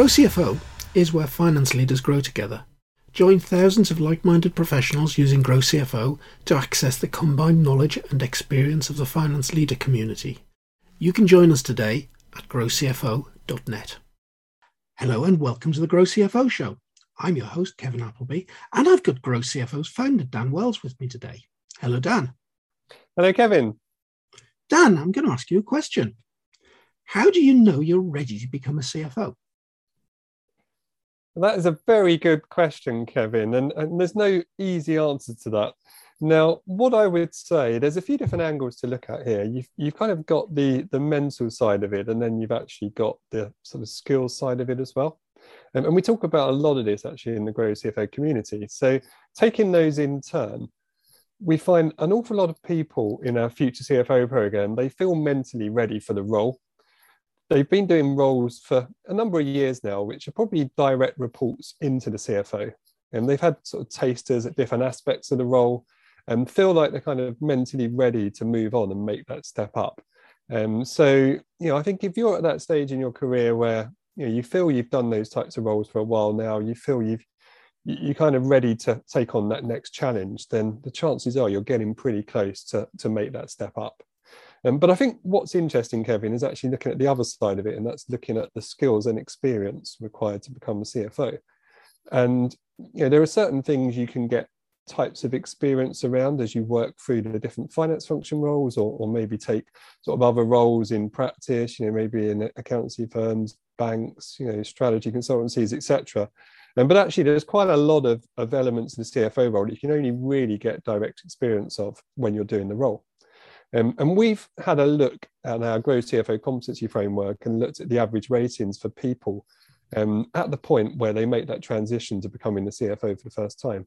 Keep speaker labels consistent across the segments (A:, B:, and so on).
A: Grow CFO is where finance leaders grow together. Join thousands of like minded professionals using Grow CFO to access the combined knowledge and experience of the finance leader community. You can join us today at growcfo.net. Hello and welcome to the Grow CFO show. I'm your host, Kevin Appleby, and I've got Grow CFO's founder, Dan Wells, with me today. Hello, Dan.
B: Hello, Kevin.
A: Dan, I'm going to ask you a question. How do you know you're ready to become a CFO?
B: That is a very good question, Kevin, and, and there's no easy answer to that. Now, what I would say, there's a few different angles to look at here. You've, you've kind of got the, the mental side of it, and then you've actually got the sort of skills side of it as well. Um, and we talk about a lot of this actually in the Grow CFO community. So, taking those in turn, we find an awful lot of people in our future CFO program, they feel mentally ready for the role they've been doing roles for a number of years now, which are probably direct reports into the CFO. And they've had sort of tasters at different aspects of the role and feel like they're kind of mentally ready to move on and make that step up. Um, so, you know, I think if you're at that stage in your career where you know you feel you've done those types of roles for a while now, you feel you've you're kind of ready to take on that next challenge, then the chances are you're getting pretty close to to make that step up. Um, but I think what's interesting, Kevin, is actually looking at the other side of it, and that's looking at the skills and experience required to become a CFO. And you know, there are certain things you can get types of experience around as you work through the different finance function roles, or, or maybe take sort of other roles in practice, you know, maybe in accountancy firms, banks, you know, strategy consultancies, etc. Um, but actually, there's quite a lot of, of elements in the CFO role that you can only really get direct experience of when you're doing the role. Um, and we've had a look at our Grow CFO competency framework and looked at the average ratings for people um, at the point where they make that transition to becoming the CFO for the first time.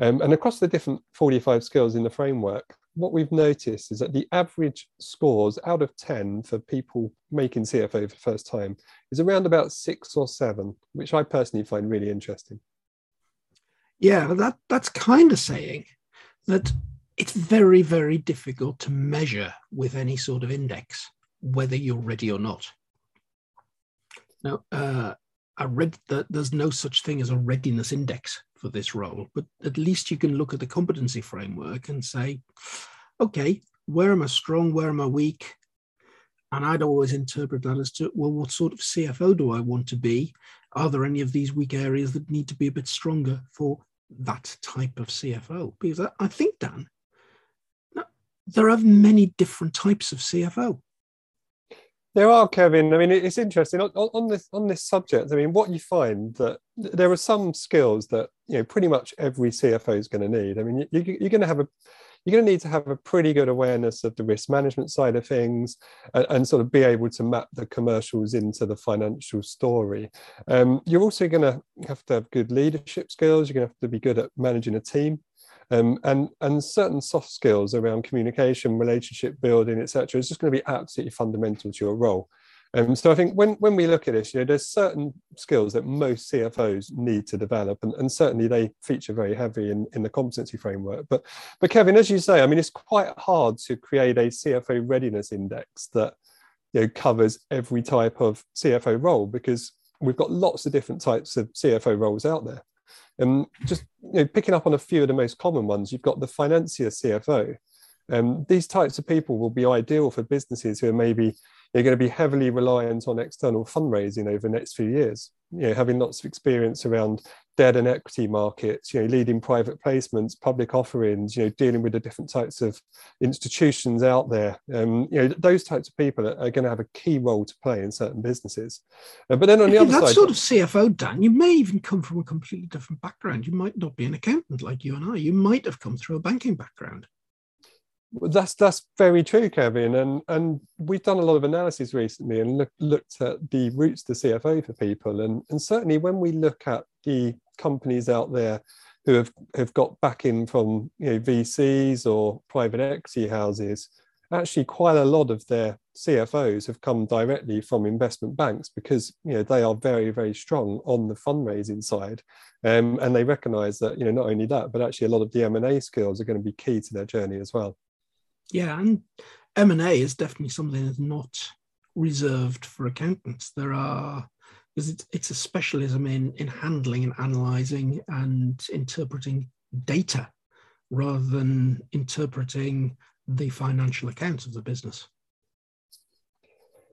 B: Um, and across the different 45 skills in the framework, what we've noticed is that the average scores out of 10 for people making CFO for the first time is around about six or seven, which I personally find really interesting.
A: Yeah, that that's kind of saying that it's very, very difficult to measure with any sort of index whether you're ready or not. Now, uh, I read that there's no such thing as a readiness index for this role, but at least you can look at the competency framework and say, okay, where am I strong? Where am I weak? And I'd always interpret that as to, well, what sort of CFO do I want to be? Are there any of these weak areas that need to be a bit stronger for that type of CFO? Because I, think, Dan, there are many different types of CFO.
B: There are, Kevin. I mean, it's interesting on, on, this on this subject. I mean, what you find that there are some skills that you know pretty much every CFO is going to need. I mean, you, you're going to have a you're going to need to have a pretty good awareness of the risk management side of things and, and sort of be able to map the commercials into the financial story. Um, you're also going to have to have good leadership skills. You're going to have to be good at managing a team. Um, and and certain soft skills around communication, relationship building, etc., is just going to be absolutely fundamental to your role. Um, so I think when when we look at this, you know, there's certain skills that most CFOs need to develop, and, and certainly they feature very heavy in, in the competency framework. But but Kevin, as you say, I mean, it's quite hard to create a CFO readiness index that you know covers every type of CFO role because we've got lots of different types of CFO roles out there. And just you know, picking up on a few of the most common ones, you've got the financier CFO. Um, these types of people will be ideal for businesses who are maybe you're going to be heavily reliant on external fundraising over the next few years. You know, having lots of experience around debt and equity markets, you know, leading private placements, public offerings, you know, dealing with the different types of institutions out there. Um, you know, those types of people are, are, going to have a key role to play in certain businesses. Uh, but then on the other
A: that
B: side,
A: sort of CFO, Dan, you may even come from a completely different background. You might not be an accountant like you and I. You might have come through a banking background.
B: That's that's very true, Kevin, and and we've done a lot of analysis recently and look, looked at the routes to CFO for people, and and certainly when we look at the companies out there who have have got backing from you know VCs or private equity houses, actually quite a lot of their CFOs have come directly from investment banks because you know they are very very strong on the fundraising side, um, and they recognise that you know not only that but actually a lot of the M and A skills are going to be key to their journey as well.
A: Yeah, and M and A is definitely something that's not reserved for accountants. There are because it's, it's a specialism in, in handling and analyzing and interpreting data rather than interpreting the financial accounts of the business.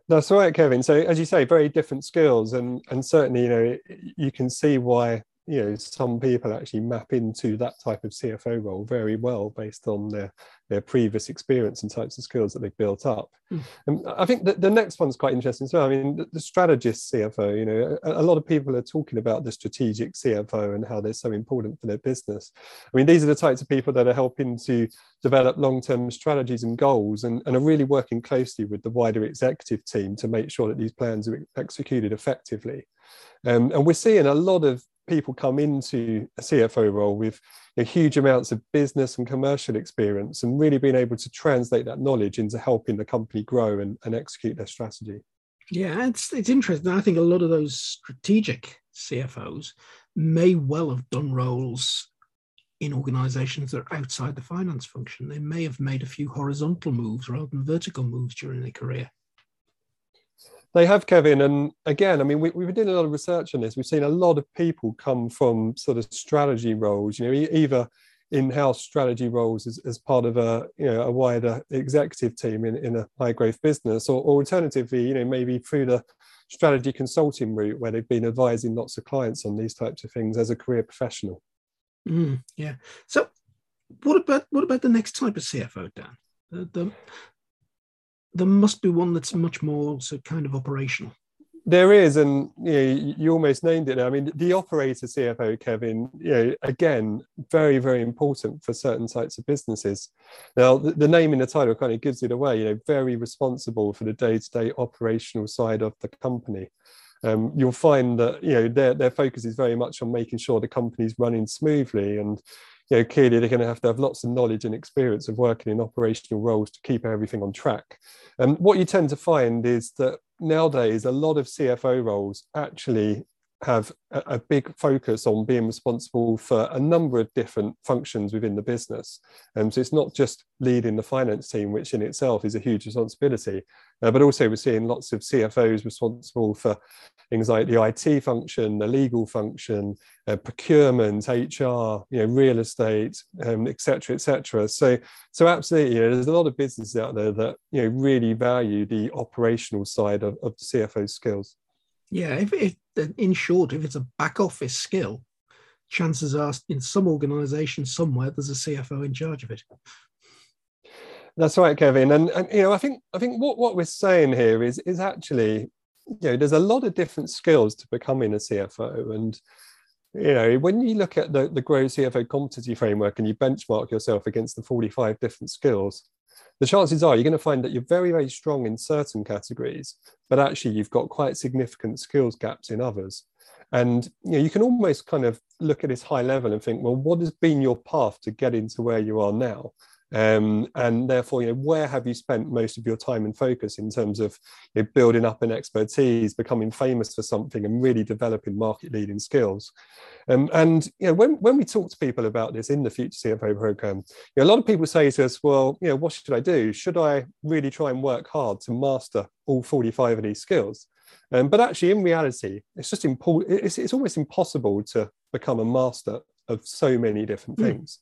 B: That's right, Kevin. So as you say, very different skills, and and certainly you know you can see why you know some people actually map into that type of CFO role very well based on their their previous experience and types of skills that they've built up. Mm. And I think that the next one's quite interesting as well. I mean, the, the strategist CFO, you know, a, a, lot of people are talking about the strategic CFO and how they're so important for their business. I mean, these are the types of people that are helping to develop long-term strategies and goals and, and are really working closely with the wider executive team to make sure that these plans are executed effectively. Um, and we're seeing a lot of people come into a CFO role with you know, huge amounts of business and commercial experience and really being able to translate that knowledge into helping the company grow and, and execute their strategy.
A: Yeah, it's it's interesting. I think a lot of those strategic CFOs may well have done roles in organizations that are outside the finance function. They may have made a few horizontal moves rather than vertical moves during their career.
B: They have, Kevin. And again, I mean, we, we've been doing a lot of research on this. We've seen a lot of people come from sort of strategy roles, you know, either in-house strategy roles as, as part of a you know a wider executive team in, in a high growth business or, or alternatively you know maybe through the strategy consulting route where they've been advising lots of clients on these types of things as a career professional
A: mm, yeah so what about what about the next type of cfo dan the, the, there must be one that's much more so kind of operational.
B: There is, and you, know, you almost named it. I mean, the operator CFO, Kevin, you know, again, very, very important for certain types of businesses. Now, the, the name in the title kind of gives it away. You know, very responsible for the day-to-day operational side of the company. Um, you'll find that you know their their focus is very much on making sure the company's running smoothly and you know, clearly they're going to have to have lots of knowledge and experience of working in operational roles to keep everything on track. And what you tend to find is that nowadays a lot of CFO roles actually have a, a, big focus on being responsible for a number of different functions within the business. And um, so it's not just leading the finance team, which in itself is a huge responsibility, uh, but also we're seeing lots of CFOs responsible for things like the IT function, the legal function, uh, procurement, HR, you know, real estate, um, et cetera, et cetera. So, so absolutely, you know, there's a lot of businesses out there that you know really value the operational side of, of the CFO skills.
A: Yeah, if, if in short, if it's a back office skill, chances are in some organization somewhere there's a CFO in charge of it.
B: That's right, Kevin. And, and you know, I think I think what, what we're saying here is is actually, you know, there's a lot of different skills to becoming a CFO. And you know, when you look at the, the Grow CFO competency framework and you benchmark yourself against the 45 different skills, the chances are you're going to find that you're very, very strong in certain categories, but actually you've got quite significant skills gaps in others. And you know, you can almost kind of look at this high level and think, well, what has been your path to get into where you are now? Um, and therefore, you know, where have you spent most of your time and focus in terms of you know, building up an expertise, becoming famous for something, and really developing market-leading skills? Um, and you know, when when we talk to people about this in the Future CFO program, you know, a lot of people say to us, "Well, you know, what should I do? Should I really try and work hard to master all 45 of these skills?" Um, but actually, in reality, it's just important. It's, it's almost impossible to become a master of so many different hmm. things.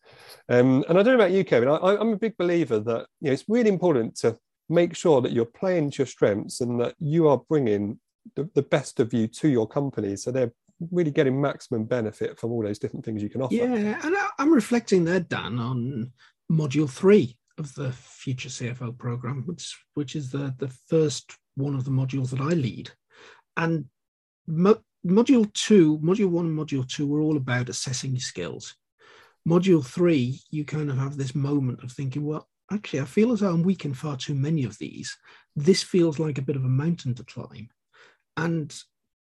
B: Mm. Um, and I don't know about you, Kevin. I, am a big believer that you know, it's really important to make sure that you're playing to your strengths and that you are bringing the, the best of you to your company, so they're really getting maximum benefit from all those different things you can offer.
A: Yeah, and I'm reflecting there, Dan, on module three of the Future CFO program, which which is the the first one of the modules that I lead, and mo- module two, module one and module two were all about assessing your skills. Module three, you kind of have this moment of thinking, well, actually, I feel as though I'm weak in far too many of these. This feels like a bit of a mountain to climb. And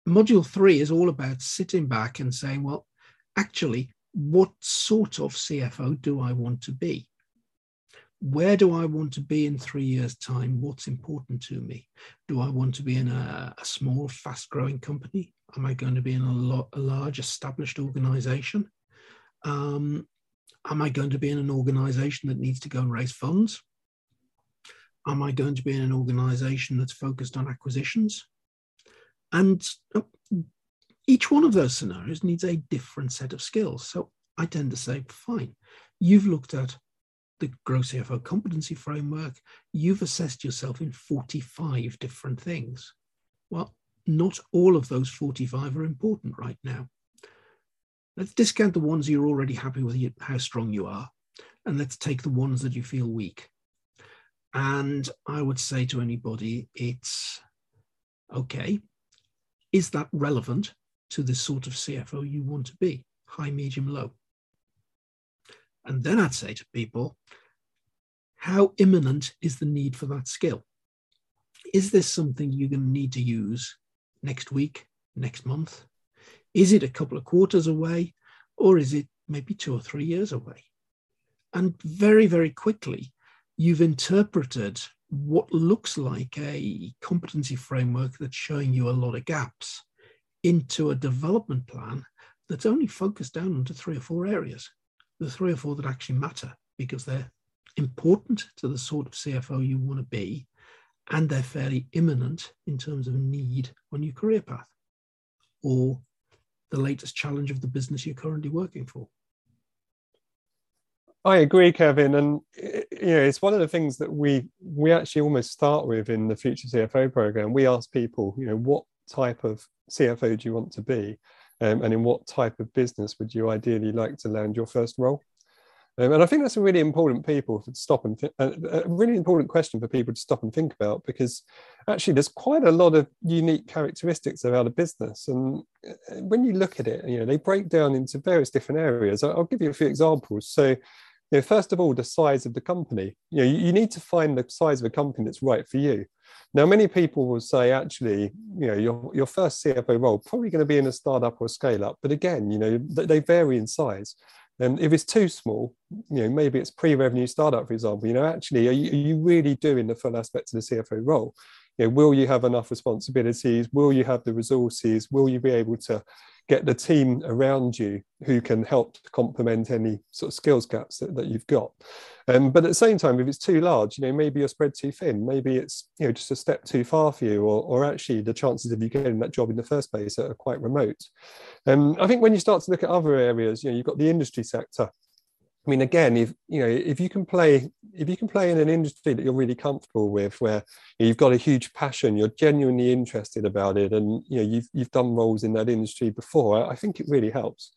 A: module three is all about sitting back and saying, well, actually, what sort of CFO do I want to be? Where do I want to be in three years' time? What's important to me? Do I want to be in a, a small, fast growing company? Am I going to be in a, lo- a large, established organization? Um, am I going to be in an organization that needs to go and raise funds? Am I going to be in an organization that's focused on acquisitions? And uh, each one of those scenarios needs a different set of skills. So I tend to say, fine, you've looked at the Grow CFO competency framework, you've assessed yourself in 45 different things. Well, not all of those 45 are important right now. Let's discount the ones you're already happy with how strong you are, and let's take the ones that you feel weak. And I would say to anybody, it's okay, is that relevant to the sort of CFO you want to be? High, medium, low. And then I'd say to people, how imminent is the need for that skill? Is this something you're going to need to use next week, next month? Is it a couple of quarters away, or is it maybe two or three years away? And very, very quickly, you've interpreted what looks like a competency framework that's showing you a lot of gaps into a development plan that's only focused down onto three or four areas the three or four that actually matter because they're important to the sort of CFO you want to be, and they're fairly imminent in terms of need on your career path or the latest challenge of the business you're currently working for.
B: I agree, Kevin, and you know it's one of the things that we we actually almost start with in the Future CFO program. We ask people, you know, what type of CFO do you want to be? Um, and in what type of business would you ideally like to land your first role? Um, and I think that's a really important people to stop and th- a really important question for people to stop and think about because actually there's quite a lot of unique characteristics about a business, and uh, when you look at it, you know they break down into various different areas. I'll give you a few examples. So, you know, first of all, the size of the company. You know, you need to find the size of a company that's right for you. Now, many people will say, actually, you know, your, your first CFO role probably going to be in a startup or a scale up. But again, you know, they vary in size. And if it's too small, you know, maybe it's pre-revenue startup, for example. You know, actually, are you, are you really doing the full aspects of the CFO role? You know, will you have enough responsibilities? Will you have the resources? Will you be able to get the team around you who can help to complement any sort of skills gaps that, that you've got. Um, but at the same time, if it's too large, you know, maybe you're spread too thin, maybe it's you know just a step too far for you, or, or actually the chances of you getting that job in the first place are quite remote. Um, I think when you start to look at other areas, you know, you've got the industry sector. I mean, again, if you know, if you can play, if you can play in an industry that you're really comfortable with, where you've got a huge passion, you're genuinely interested about it, and you know, you've you've done roles in that industry before, I think it really helps.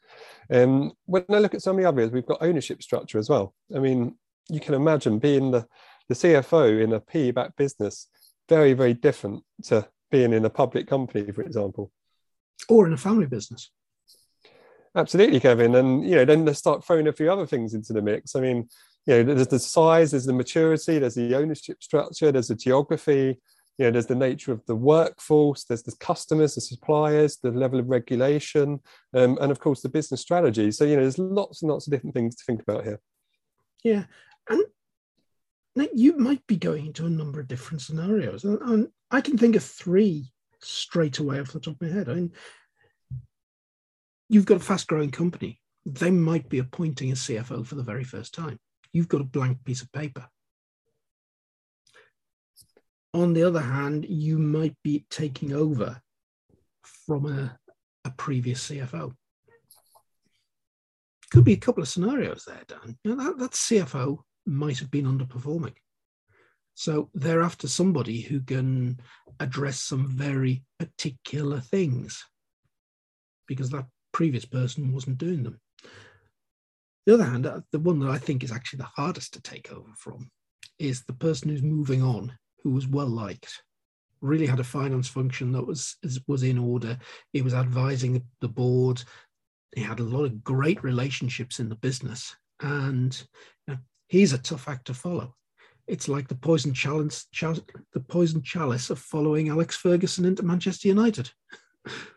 B: Um, when I look at some of the others, we've got ownership structure as well. I mean, you can imagine being the the CFO in a PE-backed business, very very different to being in a public company, for example,
A: or in a family business.
B: Absolutely, Kevin. And you know, then they start throwing a few other things into the mix. I mean, you know, there's the size, there's the maturity, there's the ownership structure, there's the geography, you know, there's the nature of the workforce, there's the customers, the suppliers, the level of regulation, um, and of course the business strategy. So you know, there's lots and lots of different things to think about here.
A: Yeah, and you might be going into a number of different scenarios, and, and I can think of three straight away off the top of my head. I mean, you've got a fast growing company. They might be appointing a CFO for the very first time. You've got a blank piece of paper. On the other hand, you might be taking over from a, a previous CFO. Could be a couple of scenarios there, Dan. That, that CFO might have been underperforming. So they're after somebody who can address some very particular things because that previous person wasn't doing them. The other hand, uh, the one that I think is actually the hardest to take over from is the person who's moving on, who was well liked, really had a finance function that was was in order. He was advising the board. He had a lot of great relationships in the business, and you know, he's a tough act to follow. It's like the poison chalice, the poison chalice of following Alex Ferguson into Manchester United.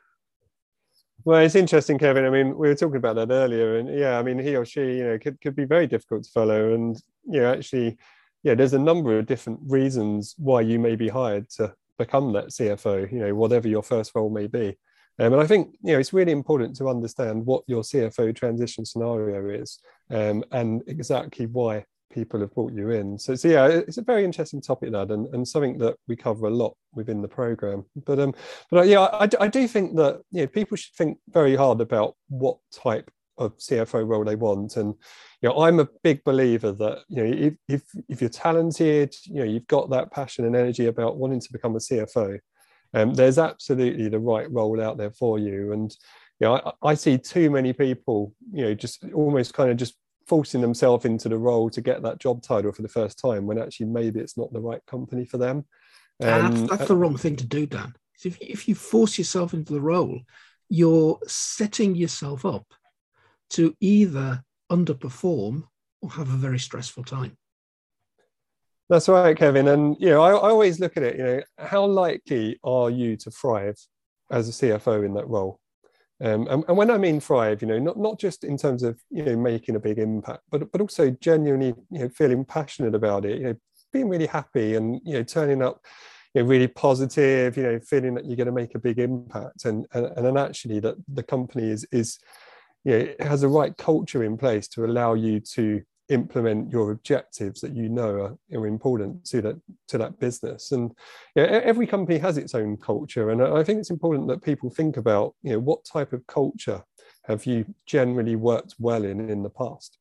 B: Well, it's interesting, Kevin. I mean, we were talking about that earlier, and yeah, I mean, he or she, you know, could, could be very difficult to follow. And you know, actually, yeah, there's a number of different reasons why you may be hired to become that CFO. You know, whatever your first role may be. Um, and I think you know it's really important to understand what your CFO transition scenario is, um, and exactly why people have brought you in. So, so yeah, it's a very interesting topic that, and, and something that we cover a lot within the program. But um, but uh, yeah, I, I do think that you know people should think very hard about what type of CFO role they want. And you know, I'm a big believer that you know if if, if you're talented, you know, you've got that passion and energy about wanting to become a CFO. Um, there's absolutely the right role out there for you. And you know, I, I see too many people, you know, just almost kind of just forcing themselves into the role to get that job title for the first time when actually maybe it's not the right company for them.
A: Um, that's, that's the wrong thing to do, Dan. If, if you force yourself into the role, you're setting yourself up to either underperform or have a very stressful time.
B: That's right, Kevin. And you know, I, I, always look at it. You know, how likely are you to thrive as a CFO in that role? Um, and, and, when I mean thrive, you know, not not just in terms of you know making a big impact, but but also genuinely you know feeling passionate about it. You know, being really happy and you know turning up you know, really positive. You know, feeling that you're going to make a big impact, and and, and actually that the company is is you know, it has the right culture in place to allow you to implement your objectives that you know are, are important to that to that business. And you know, every company has its own culture. And i think it's important that people think about you know what type of culture have you generally worked well in in the past?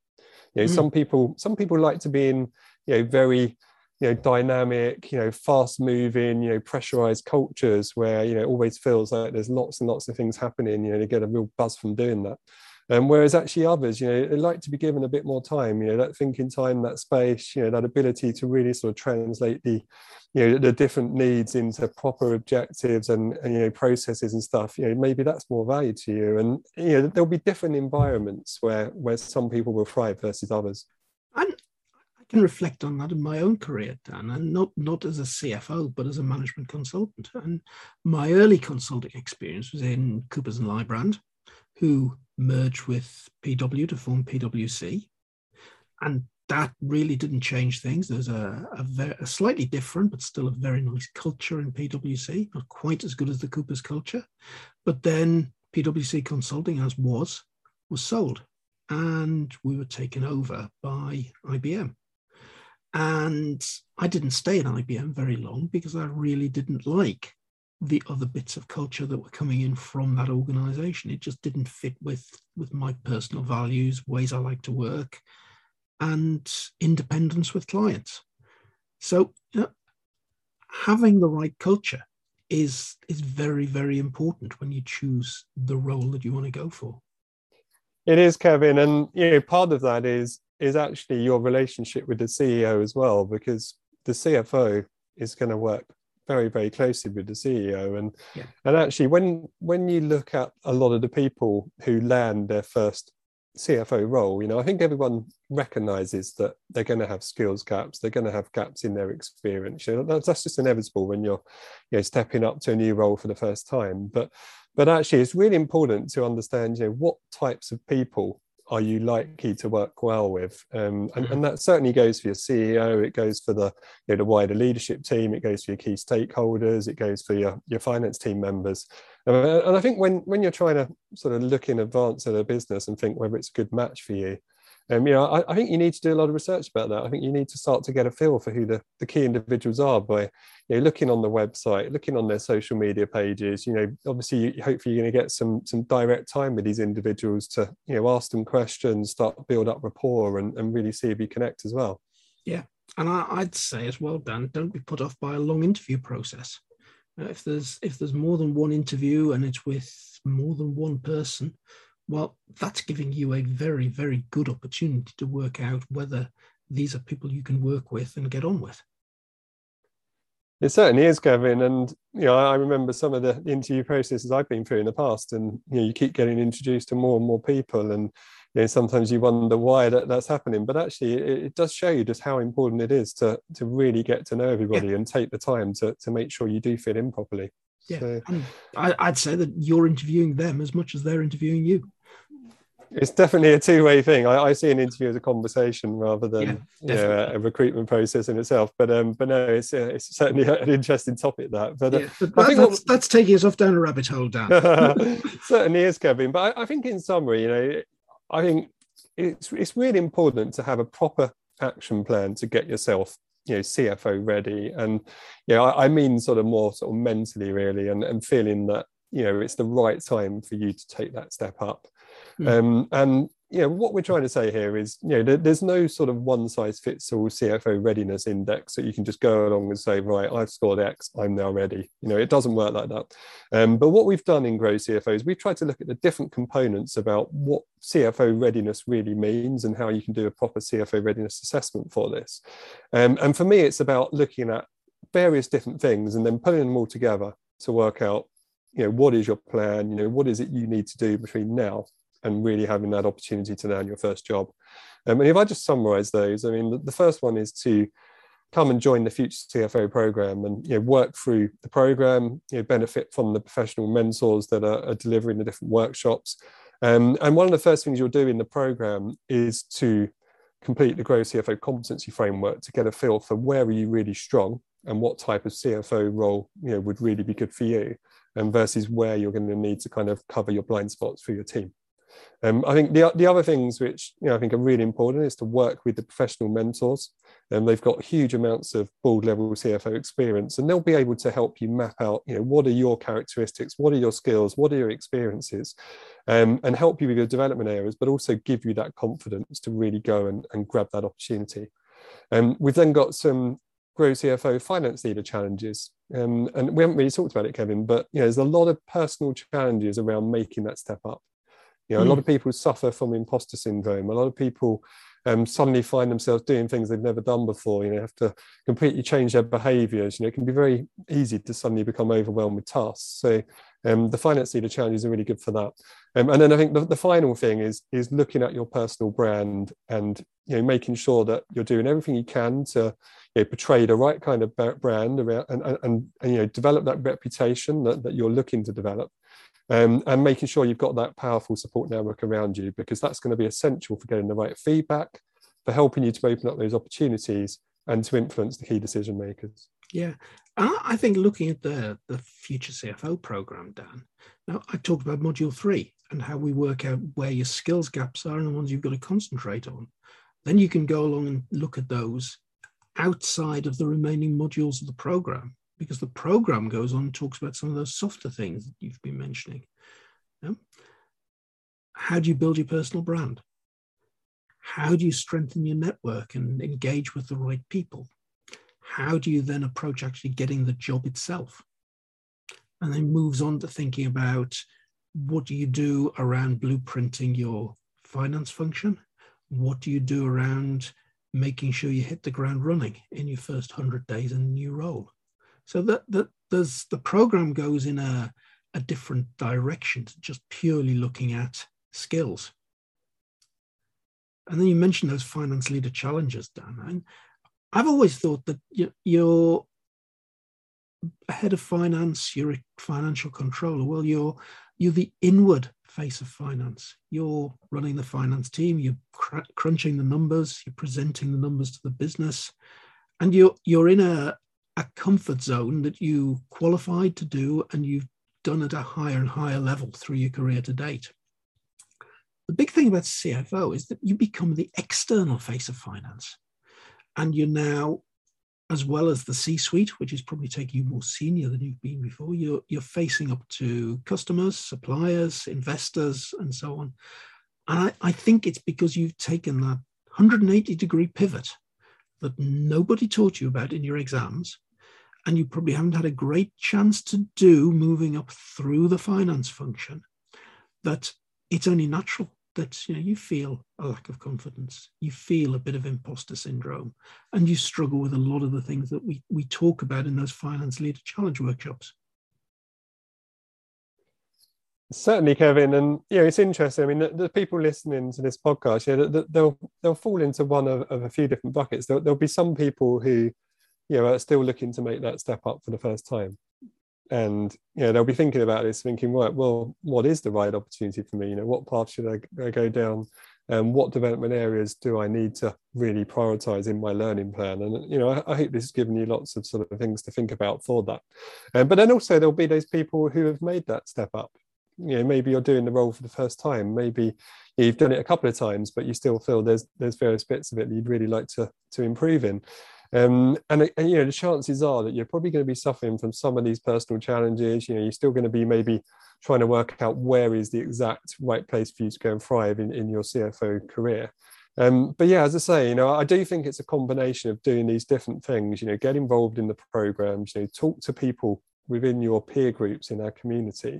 B: You know mm. some people some people like to be in you know very you know dynamic you know fast moving you know pressurized cultures where you know it always feels like there's lots and lots of things happening you know they get a real buzz from doing that um, whereas actually others, you know, they like to be given a bit more time, you know, that thinking time, that space, you know, that ability to really sort of translate the, you know, the different needs into proper objectives and, and you know, processes and stuff. You know, maybe that's more value to you. And you know, there'll be different environments where where some people will thrive versus others.
A: And I can reflect on that in my own career, Dan, and not not as a CFO, but as a management consultant. And my early consulting experience was in Coopers and Lybrand, who merged with PW to form PwC. And that really didn't change things. There's a, a, a, slightly different, but still a very nice culture in PwC, not quite as good as the Cooper's culture. But then PwC Consulting, as was, was sold and we were taken over by IBM. And I didn't stay in IBM very long because I really didn't like the other bits of culture that were coming in from that organization. It just didn't fit with with my personal values, ways I like to work, and independence with clients. So you know, having the right culture is is very very important when you choose the role that you want to go for.
B: It is, Kevin, and you know part of that is is actually your relationship with the CEO as well, because the CFO is going to work very very closely with the CEO and yeah. and actually when when you look at a lot of the people who land their first CFO role, you know, I think everyone recognizes that they're going to have skills gaps, they're going to have gaps in their experience. You know, that's, that's just inevitable when you're, you know, stepping up to a new role for the first time. But, but actually, it's really important to understand, you know, what types of people are you likely to work well with? Um, and, mm-hmm. and, that certainly goes for your CEO, it goes for the, you know, the wider leadership team, it goes for your key stakeholders, it goes for your, your finance team members. And I think when, when you're trying to sort of look in advance at a business and think whether it's a good match for you, um, you know, I, I, think you need to do a lot of research about that. I think you need to start to get a feel for who the, the key individuals are by, you know, looking on the website, looking on their social media pages. You know, obviously, you, hopefully, you're going to get some some direct time with these individuals to, you know, ask them questions, start build up rapport, and, and really see if you connect as well.
A: Yeah, and I, would say as well, Dan, don't be put off by a long interview process. Uh, if there's if there's more than one interview and it's with more than one person, well, that's giving you a very, very good opportunity to work out whether these are people you can work with and get on with.
B: It certainly is, Kevin. And you know, I remember some of the interview processes I've been through in the past, and you know, you keep getting introduced to more and more people, and you know, sometimes you wonder why that, that's happening. But actually, it, it, does show you just how important it is to to really get to know everybody yeah. and take the time to to make sure you do fit in properly.
A: Yeah, so, I, would say that you're interviewing them as much as they're interviewing you
B: it's definitely a two-way thing. I, I, see an interview as a conversation rather than yeah, you know, a recruitment process in itself. But um, but no, it's uh, it's certainly an interesting topic that. But, uh,
A: yeah, but that, that's, what, that's taking us off down a rabbit hole, Dan.
B: certainly is, Kevin. But I, I, think in summary, you know, I think it's it's really important to have a proper action plan to get yourself you know CFO ready and you know I, I mean sort of more sort of mentally really and, and feeling that you know it's the right time for you to take that step up. Mm. um, and you know what we're trying to say here is you know there, there's no sort of one size fits all cfo readiness index that you can just go along and say right i've scored x i'm now ready. You know it doesn't work like that. Um, but what we've done in grow cfo is we've tried to look at the different components about what cfo readiness really means and how you can do a proper cfo readiness assessment for this. Um, and for me it's about looking at various different things and then putting them all together to work out you know what is your plan you know what is it you need to do between now and really having that opportunity to land your first job. Um, and if I just summarize those, I mean, the, the, first one is to come and join the Future CFO program and you know, work through the program, you know, benefit from the professional mentors that are, are delivering the different workshops. Um, and one of the first things you'll do in the program is to complete the Grow CFO competency framework to get a feel for where are you really strong and what type of CFO role you know would really be good for you, and versus where you're going to need to kind of cover your blind spots for your team. Um, I think the, the other things which you know, I think are really important is to work with the professional mentors. And um, they've got huge amounts of board level CFO experience, and they'll be able to help you map out, you know, what are your characteristics, what are your skills, what are your experiences, um, and help you with your development areas, but also give you that confidence to really go and, and grab that opportunity. Um, we've then got some Grow CFO finance leader challenges. Um, and we haven't really talked about it, Kevin, but you know, there's a lot of personal challenges around making that step up. You know, mm. a lot hmm. of people suffer from imposter syndrome. A lot of people um, suddenly find themselves doing things they've never done before. You know, have to completely change their behaviours. You know, it can be very easy to suddenly become overwhelmed with tasks. So um, the finance leader challenges are really good for that. Um, and then I think the, the, final thing is is looking at your personal brand and you know making sure that you're doing everything you can to you know, portray the right kind of brand around and, and, and, and you know develop that reputation that, that you're looking to develop um, and making sure you've got that powerful support network around you because that's going to be essential for getting the right feedback, for helping you to open up those opportunities and to influence the key decision makers.
A: Yeah, I think looking at the the future CFO program, Dan. Now I talked about module three and how we work out where your skills gaps are and the ones you've got to concentrate on. Then you can go along and look at those outside of the remaining modules of the program because the program goes on and talks about some of those softer things that you've been mentioning. How do you build your personal brand? How do you strengthen your network and engage with the right people? How do you then approach actually getting the job itself? And then moves on to thinking about what do you do around blueprinting your finance function? What do you do around making sure you hit the ground running in your first 100 days in a new role? So that, that there's the program goes in a, a different direction to just purely looking at skills. And then you mentioned those finance leader challenges, Dan. And I've always thought that you're a head of finance, you're a financial controller. Well, you're you're the inward face of finance. You're running the finance team. You're cr- crunching the numbers. You're presenting the numbers to the business, and you're you're in a a comfort zone that you qualified to do and you've done at a higher and higher level through your career to date. The big thing about CFO is that you become the external face of finance. And you're now, as well as the C suite, which is probably taking you more senior than you've been before, you're, you're facing up to customers, suppliers, investors, and so on. And I, I think it's because you've taken that 180 degree pivot that nobody taught you about in your exams and you probably haven't had a great chance to do moving up through the finance function, that it's only natural that you know you feel a lack of confidence, you feel a bit of imposter syndrome, and you struggle with a lot of the things that we we talk about in those finance leader challenge workshops.
B: Certainly, Kevin, and yeah, it's interesting. I mean, the, the people listening to this podcast, yeah, they'll they'll fall into one of, of a few different buckets. There'll, there'll be some people who you know, are still looking to make that step up for the first time. And you know, they'll be thinking about this, thinking, right, well, what is the right opportunity for me? You know, what path should I, I go down? And what development areas do I need to really prioritize in my learning plan? And you know, I, I hope this has given you lots of sort of things to think about for that. Um, but then also there'll be those people who have made that step up you know maybe you're doing the role for the first time maybe you've done it a couple of times but you still feel there's there's various bits of it that you'd really like to to improve in um, and, and, you know the chances are that you're probably going to be suffering from some of these personal challenges you know you're still going to be maybe trying to work out where is the exact right place for you to go and thrive in, in your cfo career um, but yeah, as I say, you know, I do think it's a combination of doing these different things. You know, get involved in the programs. You know, talk to people within your peer groups in our community.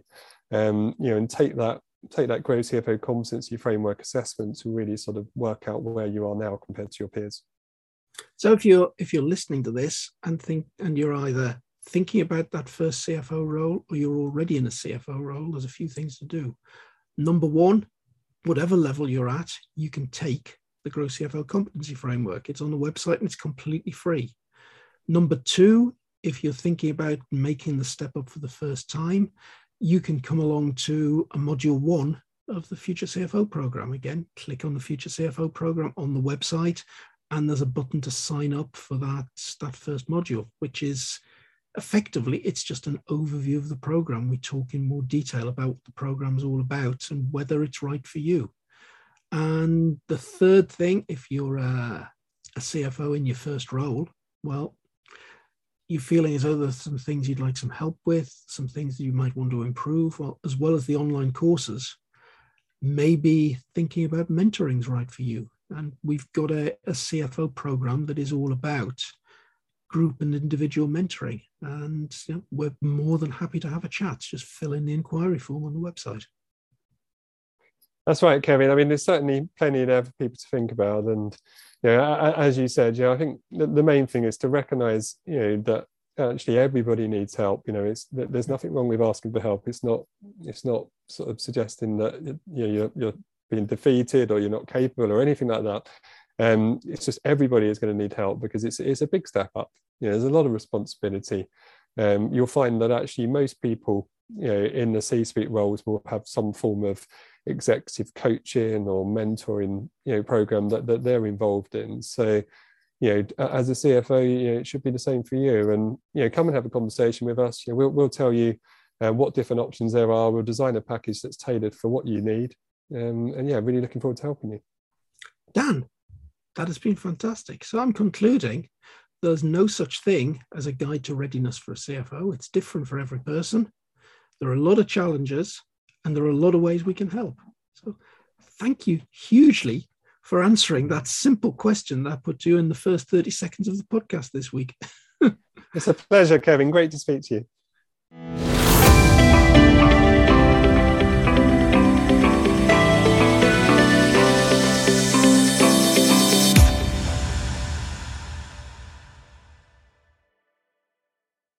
B: Um, you know, and take that take that Grow CFO competency framework assessment to really sort of work out where you are now compared to your peers.
A: So if you're if you're listening to this and think and you're either thinking about that first CFO role or you're already in a CFO role, there's a few things to do. Number one, whatever level you're at, you can take the Grow CFO Competency Framework. It's on the website and it's completely free. Number two, if you're thinking about making the step up for the first time, you can come along to a module one of the Future CFO program. Again, click on the Future CFO program on the website, and there's a button to sign up for that, that first module, which is effectively it's just an overview of the program. We talk in more detail about what the program is all about and whether it's right for you. And the third thing, if you're a, a CFO in your first role, well, you're feeling as though there's some things you'd like some help with, some things that you might want to improve, well, as well as the online courses, maybe thinking about mentoring is right for you. And we've got a, a CFO program that is all about group and individual mentoring. And you know, we're more than happy to have a chat. Just fill in the inquiry form on the website.
B: That's right, Kevin. I mean, there's certainly plenty there for people to think about, and you know, as you said, you know, I think the, main thing is to recognise, you know, that actually everybody needs help. You know, it's there's nothing wrong with asking for help. It's not it's not sort of suggesting that you know you're, you're being defeated or you're not capable or anything like that. Um, it's just everybody is going to need help because it's it's a big step up. You know, there's a lot of responsibility. Um, you'll find that actually most people, you know, in the C-suite roles will have some form of executive coaching or mentoring you know program that, that they're involved in so you know as a cfo you know, it should be the same for you and you know come and have a conversation with us you know, we'll, we'll tell you uh, what different options there are we'll design a package that's tailored for what you need um, and yeah really looking forward to helping you
A: dan that has been fantastic so i'm concluding there's no such thing as a guide to readiness for a cfo it's different for every person there are a lot of challenges and there are a lot of ways we can help. So thank you hugely for answering that simple question that I put to you in the first 30 seconds of the podcast this week.
B: it's a pleasure, Kevin. Great to speak to you.